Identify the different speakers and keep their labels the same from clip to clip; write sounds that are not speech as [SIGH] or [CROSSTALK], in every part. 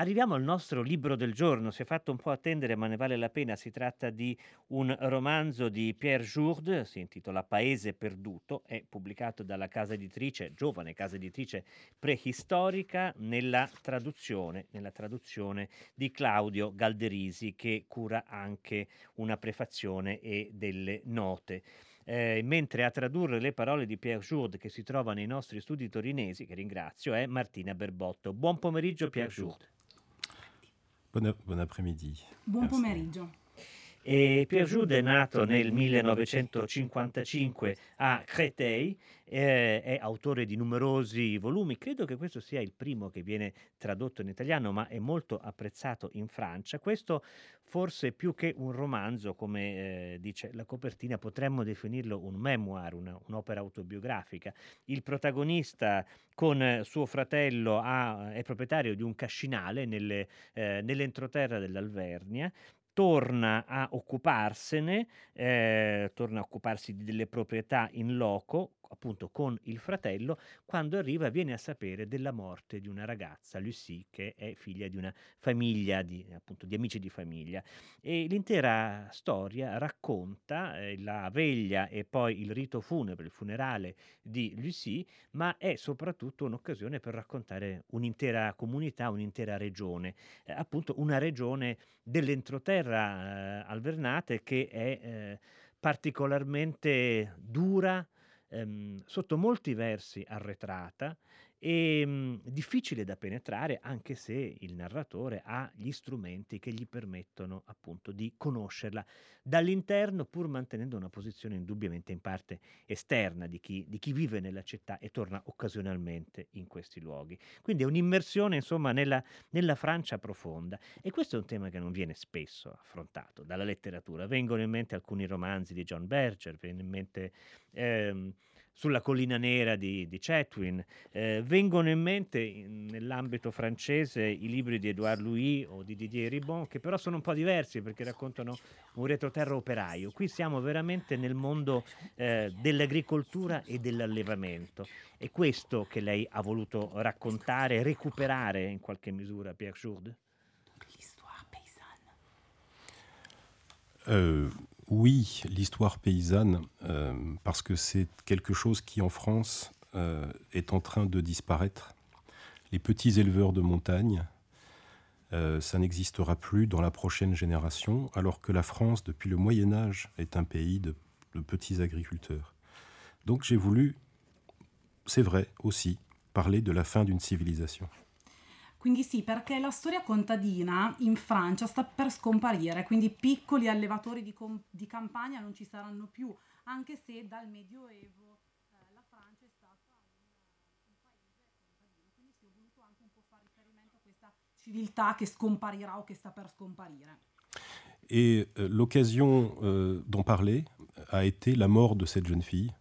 Speaker 1: Arriviamo al nostro libro del giorno, si è fatto un po' attendere ma ne vale la pena, si tratta di un romanzo di Pierre Jourde, si intitola Paese perduto, è pubblicato dalla casa editrice, giovane casa editrice preistorica, nella traduzione, nella traduzione di Claudio Galderisi che cura anche una prefazione e delle note. Eh, mentre a tradurre le parole di Pierre Jourde che si trova nei nostri studi torinesi, che ringrazio, è Martina Berbotto. Buon pomeriggio Pierre Jourde.
Speaker 2: Bon, bon après-midi.
Speaker 3: Merci. pomeriggio.
Speaker 1: E Pierre Jude è nato nel 1955 a Créteil, eh, è autore di numerosi volumi, credo che questo sia il primo che viene tradotto in italiano, ma è molto apprezzato in Francia. Questo forse più che un romanzo, come eh, dice la copertina, potremmo definirlo un memoir, una, un'opera autobiografica. Il protagonista con suo fratello ha, è proprietario di un cascinale nelle, eh, nell'entroterra dell'Alvernia torna a occuparsene, eh, torna a occuparsi delle proprietà in loco, appunto con il fratello, quando arriva viene a sapere della morte di una ragazza, Lucie, che è figlia di una famiglia, di, appunto, di amici di famiglia. E l'intera storia racconta eh, la veglia e poi il rito funebre, il funerale di Lucie, ma è soprattutto un'occasione per raccontare un'intera comunità, un'intera regione, eh, appunto una regione dell'entroterra eh, alvernate che è eh, particolarmente dura, ehm, sotto molti versi arretrata e mh, difficile da penetrare anche se il narratore ha gli strumenti che gli permettono appunto di conoscerla dall'interno pur mantenendo una posizione indubbiamente in parte esterna di chi, di chi vive nella città e torna occasionalmente in questi luoghi. Quindi è un'immersione insomma nella, nella Francia profonda e questo è un tema che non viene spesso affrontato dalla letteratura. Vengono in mente alcuni romanzi di John Berger, viene in mente... Ehm, sulla collina nera di, di Chatwin. Eh, vengono in mente in, nell'ambito francese i libri di Edouard Louis o di Didier Ribon, che però sono un po' diversi perché raccontano un retroterra operaio. Qui siamo veramente nel mondo eh, dell'agricoltura e dell'allevamento. È questo che lei ha voluto raccontare, recuperare in qualche misura, Pierre Jourde?
Speaker 2: L'histoire paysanne. Euh, Oui, l'histoire paysanne, euh, parce que c'est quelque chose qui en France euh, est en train de disparaître. Les petits éleveurs de montagne, euh, ça n'existera plus dans la prochaine génération, alors que la France, depuis le Moyen Âge, est un pays de, de petits agriculteurs. Donc j'ai voulu, c'est vrai aussi, parler de la fin d'une civilisation.
Speaker 3: Quindi sì, perché la storia contadina in Francia sta per scomparire, quindi piccoli allevatori di, com- di campagna non ci saranno più, anche se dal Medioevo eh, la Francia è stata un, un paese contadino, quindi sì, ho voluto anche un po' fare riferimento a questa civiltà che scomparirà o che sta per scomparire.
Speaker 2: Et euh, l'occasion euh, d'en parler a été la mort de cette jeune fille,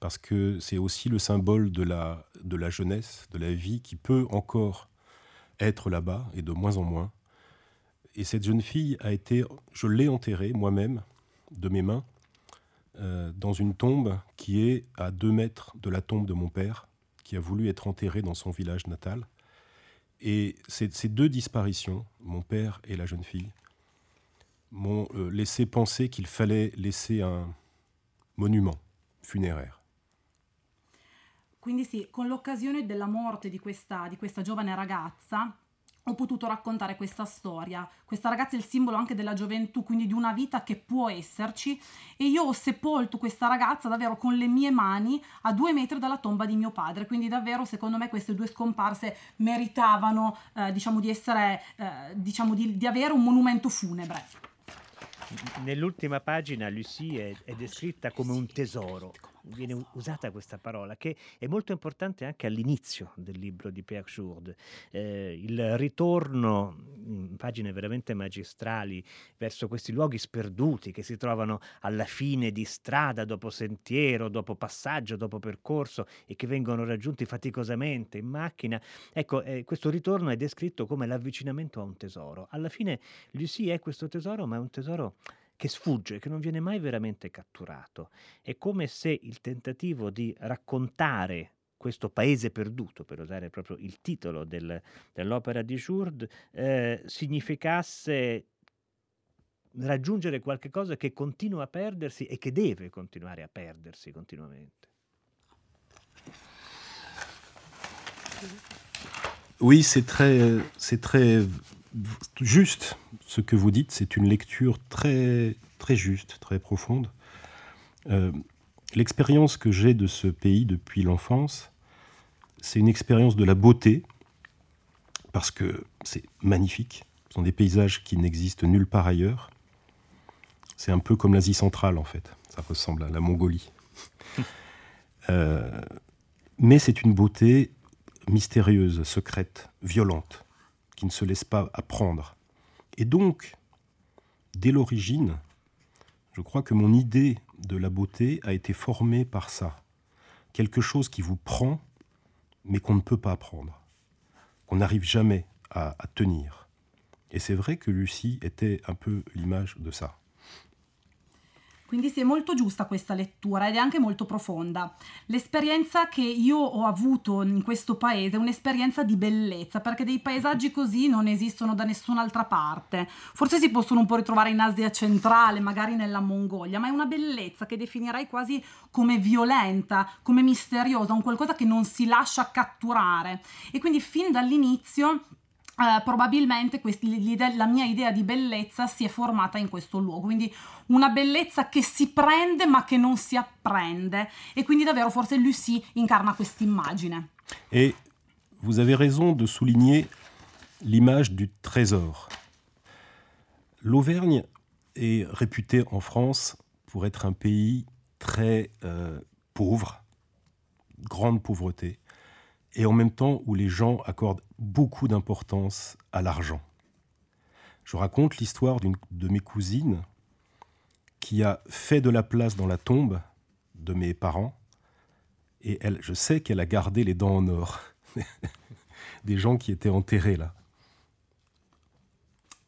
Speaker 2: parce que c'est aussi le symbole de la, de la jeunesse, de la vie qui peut encore être là-bas, et de moins en moins. Et cette jeune fille a été, je l'ai enterrée moi-même, de mes mains, euh, dans une tombe qui est à deux mètres de la tombe de mon père, qui a voulu être enterré dans son village natal. Et ces, deux disparitions, mon père et la jeune fille, m'ont euh, laissé penser qu'il fallait laisser un monument funéraire.
Speaker 3: Quindi sì, con l'occasione della morte di questa, di questa giovane ragazza ho potuto raccontare questa storia. Questa ragazza è il simbolo anche della gioventù, quindi di una vita che può esserci e io ho sepolto questa ragazza davvero con le mie mani a due metri dalla tomba di mio padre, quindi davvero secondo me queste due scomparse meritavano eh, diciamo di essere, eh, diciamo di, di avere un monumento funebre.
Speaker 1: Nell'ultima pagina Lucie è, è descritta come un tesoro viene usata questa parola, che è molto importante anche all'inizio del libro di Pierre Jourde. Eh, il ritorno in pagine veramente magistrali verso questi luoghi sperduti che si trovano alla fine di strada, dopo sentiero, dopo passaggio, dopo percorso e che vengono raggiunti faticosamente in macchina. Ecco, eh, questo ritorno è descritto come l'avvicinamento a un tesoro. Alla fine Lucie è questo tesoro, ma è un tesoro che sfugge, che non viene mai veramente catturato. È come se il tentativo di raccontare questo paese perduto, per usare proprio il titolo del, dell'opera di Jourde, eh, significasse raggiungere qualcosa che continua a perdersi e che deve continuare a perdersi continuamente.
Speaker 2: Oui, c'est très, c'est très juste ce que vous dites. C'est une lecture très, très juste, très profonde. Euh, l'expérience que j'ai de ce pays depuis l'enfance, c'est une expérience de la beauté, parce que c'est magnifique. Ce sont des paysages qui n'existent nulle part ailleurs. C'est un peu comme l'Asie centrale, en fait. Ça ressemble à la Mongolie. [LAUGHS] Euh, mais c'est une beauté mystérieuse, secrète, violente, qui ne se laisse pas apprendre. Et donc, dès l'origine, je crois que mon idée de la beauté a été formée par ça. Quelque chose qui vous prend, mais qu'on ne peut pas apprendre, qu'on n'arrive jamais à, à tenir. Et c'est vrai que Lucie était un peu l'image de ça.
Speaker 3: Quindi sì, è molto giusta questa lettura ed è anche molto profonda. L'esperienza che io ho avuto in questo paese è un'esperienza di bellezza, perché dei paesaggi così non esistono da nessun'altra parte. Forse si possono un po' ritrovare in Asia centrale, magari nella Mongolia, ma è una bellezza che definirei quasi come violenta, come misteriosa, un qualcosa che non si lascia catturare. E quindi fin dall'inizio Uh, probabilmente questi, la mia idea di bellezza si è formata in questo luogo, quindi una bellezza che si prende ma che non si apprende e quindi davvero forse Lucie incarna questa immagine.
Speaker 2: Et vous avez raison de souligner l'image du trésor. L'Auvergne est réputée en France pour être un pays très euh, pauvre, grande pauvreté et en même temps où les gens accordent beaucoup d'importance à l'argent. Je raconte l'histoire d'une de mes cousines qui a fait de la place dans la tombe de mes parents et elle, je sais qu'elle a gardé les dents en or [LAUGHS] des gens qui étaient enterrés là.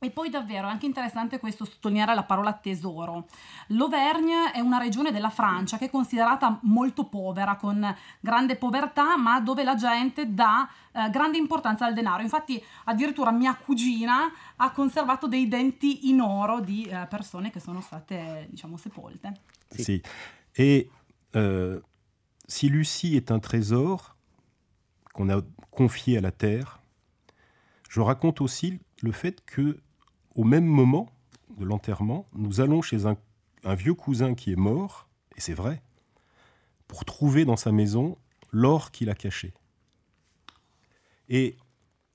Speaker 3: E poi davvero è anche interessante questo sottolineare la parola tesoro. L'Auvergne è una regione della Francia che è considerata molto povera, con grande povertà, ma dove la gente dà eh, grande importanza al denaro. Infatti addirittura mia cugina ha conservato dei denti in oro di eh, persone che sono state, diciamo, sepolte.
Speaker 2: Sì. sì. Et euh, si Lucie est un trésor qu'on a confié à la terre, je raconte aussi le fait que au même moment de l'enterrement, nous allons chez un, vieux cousin qui est mort, et c'est vrai, pour trouver dans sa maison l'or qu'il a caché. Et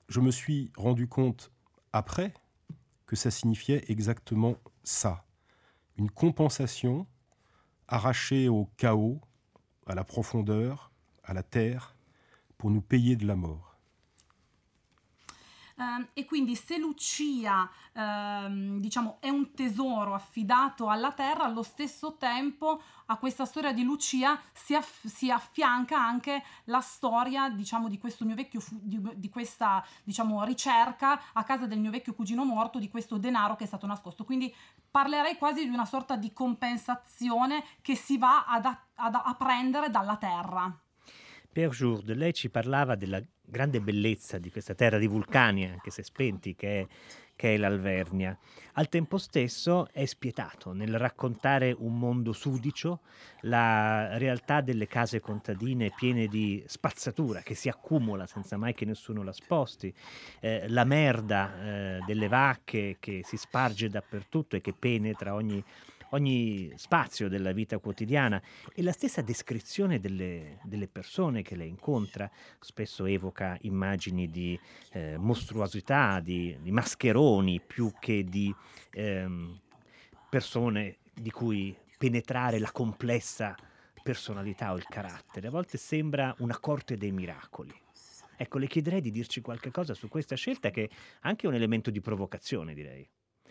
Speaker 2: je me suis rendu compte après que ça signifiait exactement ça, une compensation arrachée au chaos, à la profondeur, à la terre, pour nous payer de la mort.
Speaker 3: Uh, e quindi se Lucia uh, diciamo è un tesoro affidato alla terra allo stesso tempo a questa storia di Lucia si, aff- si affianca anche la storia diciamo di questo mio vecchio fu- di, di, questa diciamo ricerca a casa del mio vecchio cugino morto di questo denaro che è stato nascosto. Quindi parlerei quasi di una sorta di compensazione che si va ad, a- ad a prendere dalla terra
Speaker 1: Per Jourde, lei ci parlava della grande bellezza di questa terra di vulcani, anche se spenti, che è, che è l'Alvernia. Al tempo stesso è spietato nel raccontare un mondo sudicio, la realtà delle case contadine piene di spazzatura che si accumula senza mai che nessuno la sposti, eh, la merda eh, delle vacche che si sparge dappertutto e che penetra ogni ogni spazio della vita quotidiana e la stessa descrizione delle, delle persone che lei incontra spesso evoca immagini di eh, mostruosità, di, di, mascheroni più che di ehm, persone di cui penetrare la complessa personalità o il carattere. A volte sembra una corte dei miracoli. Ecco, le chiederei di dirci qualche cosa su questa scelta che è anche un elemento di provocazione, direi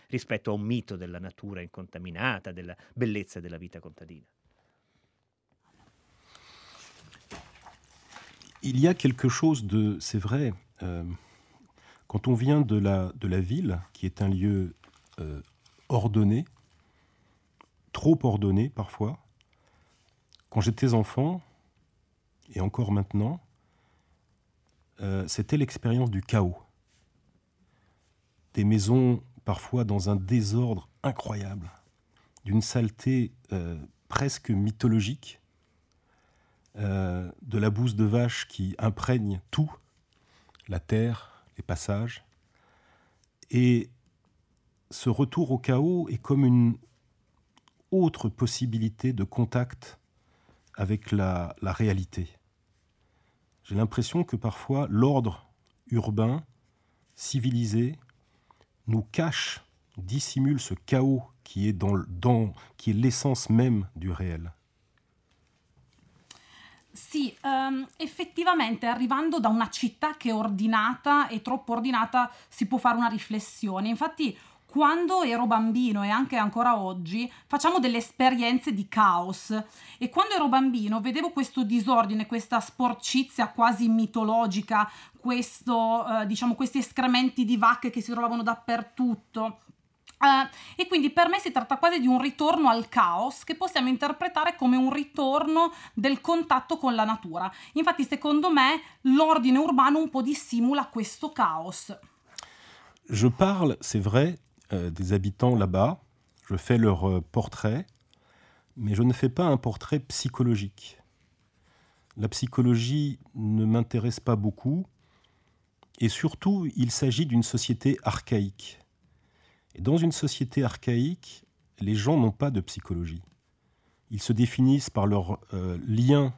Speaker 1: rispetto a un mito della natura incontaminata, della bellezza della vita contadina.
Speaker 2: Il y a quelque chose de, c'est vrai, euh, quand on vient de la, de la ville, qui est un lieu euh, ordonné, trop ordonné parfois, quand j'étais enfant, et encore maintenant, euh, c'était l'expérience du chaos. Des maisons parfois dans un désordre incroyable, d'une saleté euh, presque mythologique, euh, de la bouse de vache qui imprègne tout, la terre, les passages. Et ce retour au chaos est comme une autre possibilité de contact avec la, la réalité. J'ai l'impression que parfois l'ordre urbain, civilisé, nous cache, dissimule ce chaos qui est, dans, dans, qui est l'essence même du réel.
Speaker 3: Sì, um, effettivamente arrivando da una città che è ordinata e troppo ordinata si può fare una riflessione. Infatti quando ero bambino e anche ancora oggi facciamo delle esperienze di caos e quando ero bambino vedevo questo disordine, questa sporcizia quasi mitologica, questo, eh, diciamo, questi escrementi di vacche che si trovavano dappertutto. Uh, e quindi per me si tratta quasi di un ritorno al caos che possiamo interpretare come un ritorno del contatto con la natura. Infatti, secondo me, l'ordine urbano un po' dissimula questo caos.
Speaker 2: Je parle, c'est vrai, des habitants là-bas, je fais leur euh, portrait, mais je ne fais pas un portrait psychologique. La psychologie ne m'intéresse pas beaucoup, et surtout, il s'agit d'une société archaïque. Et dans une société archaïque, les gens n'ont pas de psychologie. Ils se définissent par leur euh, lien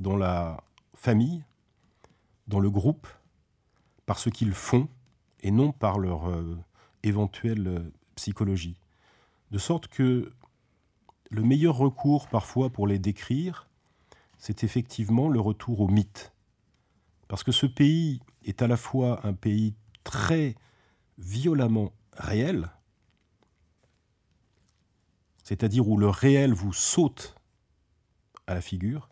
Speaker 2: dans la famille, dans le groupe, par ce qu'ils font, et non par leur euh, éventuelle euh, psychologie. De sorte que le meilleur recours parfois pour les décrire, c'est effectivement le retour au mythe. Parce que ce pays est à la fois un pays très violemment réel, c'est-à-dire où le réel vous saute à la figure,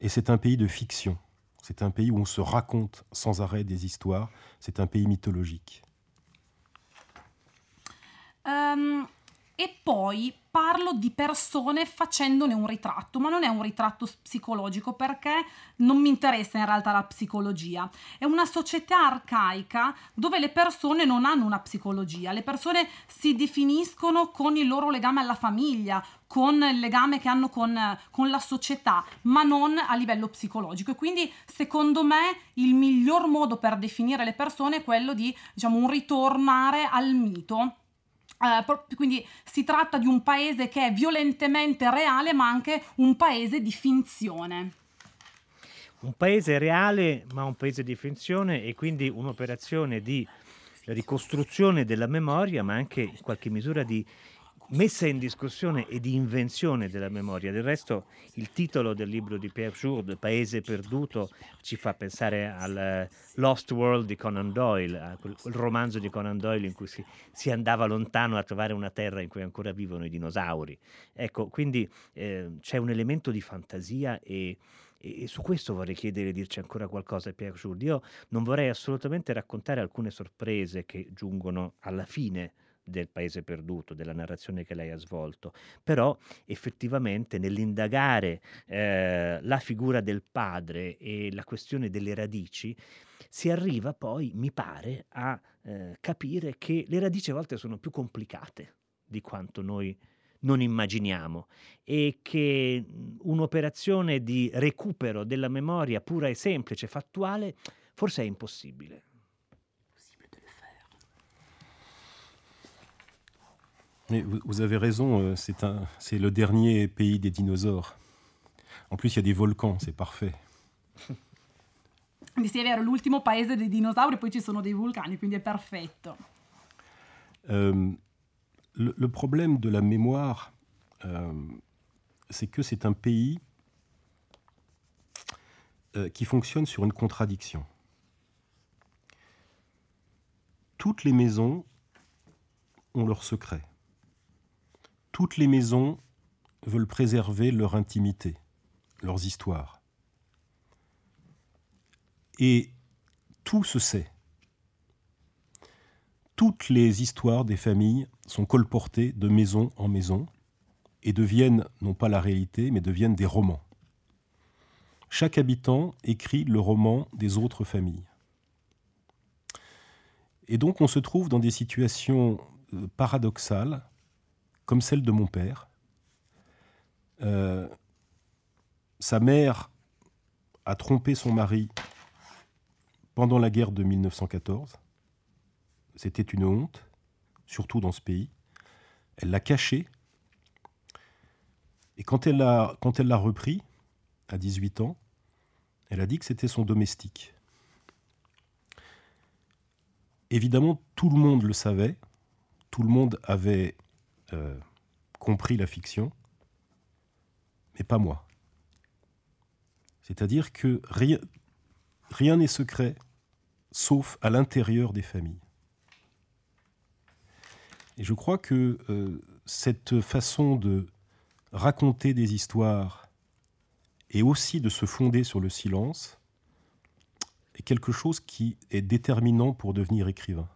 Speaker 2: et c'est un pays de fiction. C'est un pays où on se raconte sans arrêt des histoires, c'est un pays mythologique.
Speaker 3: Um, e poi parlo di persone facendone un ritratto, ma non è un ritratto psicologico perché non mi interessa in realtà la psicologia. È una società arcaica dove le persone non hanno una psicologia, le persone si definiscono con il loro legame alla famiglia, con il legame che hanno con, con la società, ma non a livello psicologico. E quindi, secondo me, il miglior modo per definire le persone è quello di, diciamo, un ritornare al mito Uh, quindi si tratta di un paese che è violentemente reale, ma anche un paese di finzione.
Speaker 1: Un paese reale, ma un paese di finzione e quindi un'operazione di ricostruzione della memoria, ma anche in qualche misura di messa in discussione e di invenzione della memoria. Del resto il titolo del libro di Pierre Jourde, Paese perduto, ci fa pensare al eh, Lost World di Conan Doyle, quel, quel, romanzo di Conan Doyle in cui si, si, andava lontano a trovare una terra in cui ancora vivono i dinosauri. Ecco, quindi eh, c'è un elemento di fantasia e, e, su questo vorrei chiedere di dirci ancora qualcosa, Pierre Jourde. Io non vorrei assolutamente raccontare alcune sorprese che giungono alla fine del paese perduto, della narrazione che lei ha svolto, però effettivamente nell'indagare eh, la figura del padre e la questione delle radici, si arriva poi, mi pare, a eh, capire che le radici a volte sono più complicate di quanto noi non immaginiamo e che un'operazione di recupero della memoria pura e semplice, fattuale, forse è impossibile.
Speaker 2: Mais vous, avez raison, euh, c'est, le dernier pays des dinosaures. En plus, il y a des volcans, c'est parfait.
Speaker 3: Quindi sì, è vero, l'ultimo paese dei dinosauri, poi ci sono dei vulcani, quindi è perfetto.
Speaker 2: Euh, le, le, problème de la mémoire, euh, c'est que c'est un pays euh, qui fonctionne sur une contradiction. Toutes les maisons ont leur secret toutes les maisons veulent préserver leur intimité, leurs histoires. Et tout se sait. Toutes les histoires des familles sont colportées de maison en maison et deviennent non pas la réalité, mais deviennent des romans. chaque habitant écrit le roman des autres familles. Et donc on se trouve dans des situations euh, paradoxales, comme celle de mon père. Euh, sa mère a trompé son mari pendant la guerre de 1914. C'était une honte, surtout dans ce pays. Elle l'a caché. Et quand elle l'a quand elle l'a repris, à 18 ans, elle a dit que c'était son domestique. Évidemment, tout le monde le savait, tout le monde avait euh, compris la fiction, mais pas moi. C'est-à-dire que rien n'est secret, sauf à l'intérieur des familles. Et je crois que euh, cette façon de raconter des histoires et aussi de se fonder sur le silence est quelque chose qui est déterminant pour devenir écrivain.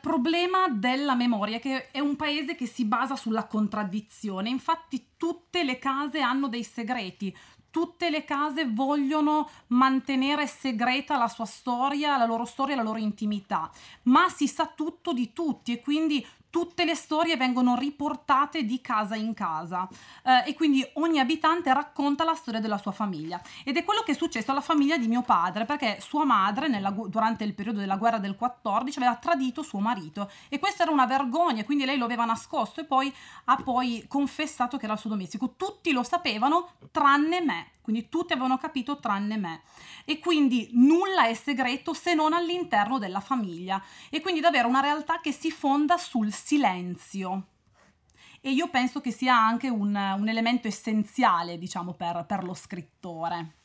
Speaker 3: Problema della memoria che è un paese che si basa sulla contraddizione, infatti tutte le case hanno dei segreti, tutte le case vogliono mantenere segreta la sua storia, la loro storia, la loro intimità, ma si sa tutto di tutti e quindi tutte le storie vengono riportate di casa in casa. Eh, e quindi ogni abitante racconta la storia della sua famiglia. Ed è quello che è successo alla famiglia di mio padre perché sua madre nella, durante il periodo della guerra del 14 aveva tradito suo marito. E questa era una vergogna quindi lei lo aveva nascosto e poi ha poi confessato che era il suo domestico. Tutti lo sapevano tranne me quindi tutti avevano capito tranne me. E quindi nulla è segreto se non all'interno della famiglia. E quindi davvero una realtà che si fonda sul silenzio. E io penso che sia anche un, un elemento essenziale diciamo per, per lo scrittore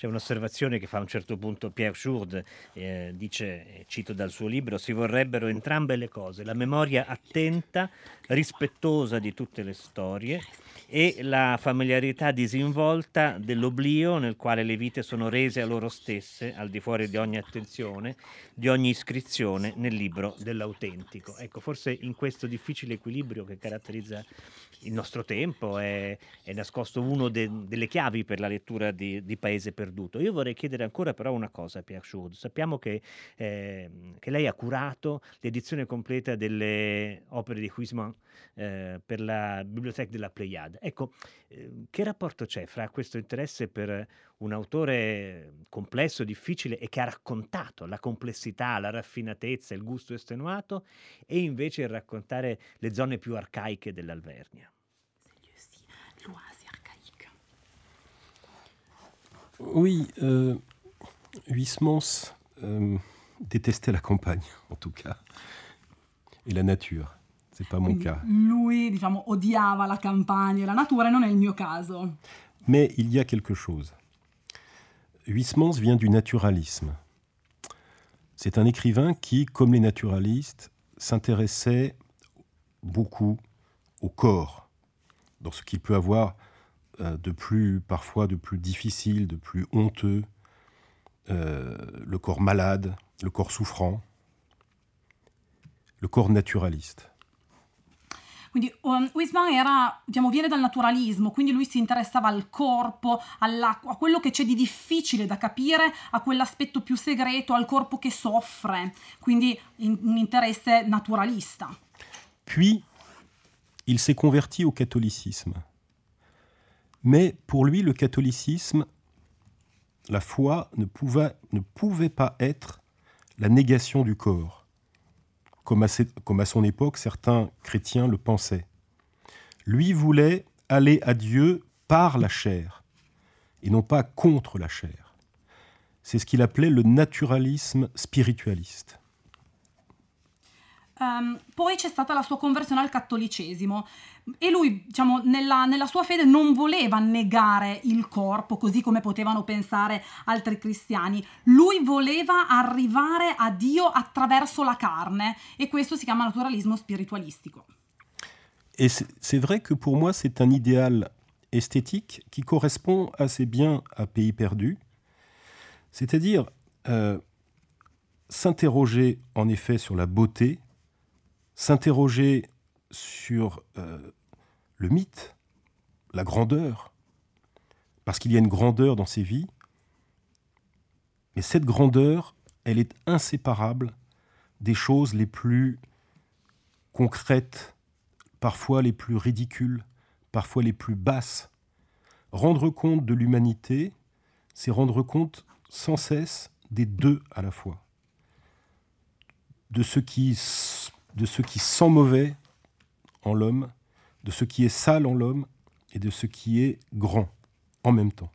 Speaker 1: c'è un'osservazione che fa a un certo punto Pierre Jourde, eh, dice, cito dal suo libro, si vorrebbero entrambe le cose, la memoria attenta, rispettosa di tutte le storie e la familiarità disinvolta dell'oblio nel quale le vite sono rese a loro stesse, al di fuori di ogni attenzione, di ogni iscrizione nel libro dell'autentico. Ecco, forse in questo difficile equilibrio che caratterizza il nostro tempo è, è nascosto uno de, delle chiavi per la lettura di, di, Paese Perduto. Io vorrei chiedere ancora però una cosa a Pierre Schuld. Sappiamo che, eh, che, lei ha curato l'edizione completa delle opere di Huisman eh, per la Bibliothèque della Pléiade. Ecco, eh, che rapporto c'è fra questo interesse per un autore complesso, difficile e che ha raccontato la complessità, la raffinatezza, il gusto estenuato e invece il raccontare le zone più arcaiche dell'Alvernia.
Speaker 2: Oui, euh, Huysmans euh, détestait la campagne, en tout cas, et la nature. C'est pas mon cas.
Speaker 3: Lui, diciamo, odiava la campagna la natura non è il mio caso.
Speaker 2: Mais il y a quelque chose. Huysmans vient du naturalisme. C'est un écrivain qui, comme les naturalistes, s'intéressait beaucoup au corps, dans ce qu'il peut avoir de plus, parfois de plus difficile, de plus honteux, euh, le corps malade, le corps souffrant, le corps naturaliste.
Speaker 3: Quindi um, Wiseman era, diciamo, viene dal naturalismo, quindi lui si interessava al corpo, all'acqua, a quello che c'è di difficile da capire, a quell'aspetto più segreto, al corpo che soffre, quindi in, un interesse naturalista.
Speaker 2: Puis, il s'est converti au catholicisme. Mais pour lui, le catholicisme, la foi ne pouvait, ne pouvait pas être la négation du corps comme à, son époque certains chrétiens le pensaient. Lui voulait aller à Dieu par la chair et non pas contre la chair. C'est ce qu'il appelait le naturalisme spiritualiste.
Speaker 3: Um, poi c'è stata la sua conversione al cattolicesimo e lui, diciamo, nella, nella, sua fede non voleva negare il corpo così come potevano pensare altri cristiani. Lui voleva arrivare a Dio attraverso la carne e questo si chiama naturalismo spiritualistico.
Speaker 2: Et c'est vrai que pour moi, c'est un idéal esthétique qui correspond assez bien à Pays perdu, c'est-à-dire euh, s'interroger en effet sur la beauté, s'interroger sur euh, le mythe, la grandeur, parce qu'il y a une grandeur dans ces vies, mais cette grandeur, elle est inséparable des choses les plus concrètes, parfois les plus ridicules, parfois les plus basses. Rendre compte de l'humanité, c'est rendre compte sans cesse des deux à la fois. De ce qui, de ce qui sent mauvais en l'homme, de ce qui est sale en l'homme et de ce qui est grand en même temps.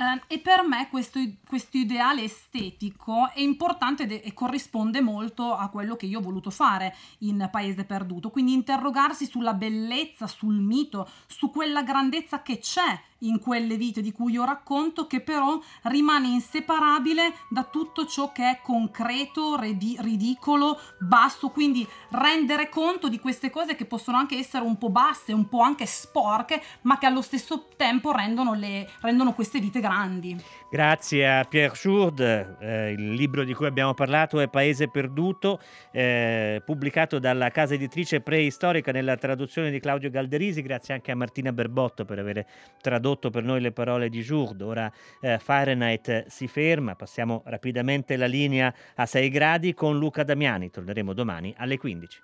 Speaker 3: Uh, e per me questo, questo, ideale estetico è importante de- e corrisponde molto a quello che io ho voluto fare in Paese Perduto, quindi interrogarsi sulla bellezza, sul mito, su quella grandezza che c'è in quelle vite di cui io racconto, che però rimane inseparabile da tutto ciò che è concreto, ridicolo, basso, quindi rendere conto di queste cose che possono anche essere un po' basse, un po' anche sporche, ma che allo stesso tempo rendono, le, rendono queste vite grandi.
Speaker 1: Grazie a Pierre Jourde, eh, il libro di cui abbiamo parlato è Paese Perduto, eh, pubblicato dalla casa editrice preistorica nella traduzione di Claudio Galderisi, grazie anche a Martina Berbotto per aver tradotto per noi le parole di Jourde. Ora eh, Fahrenheit si ferma, passiamo rapidamente la linea a 6 gradi con Luca Damiani, torneremo domani alle 15.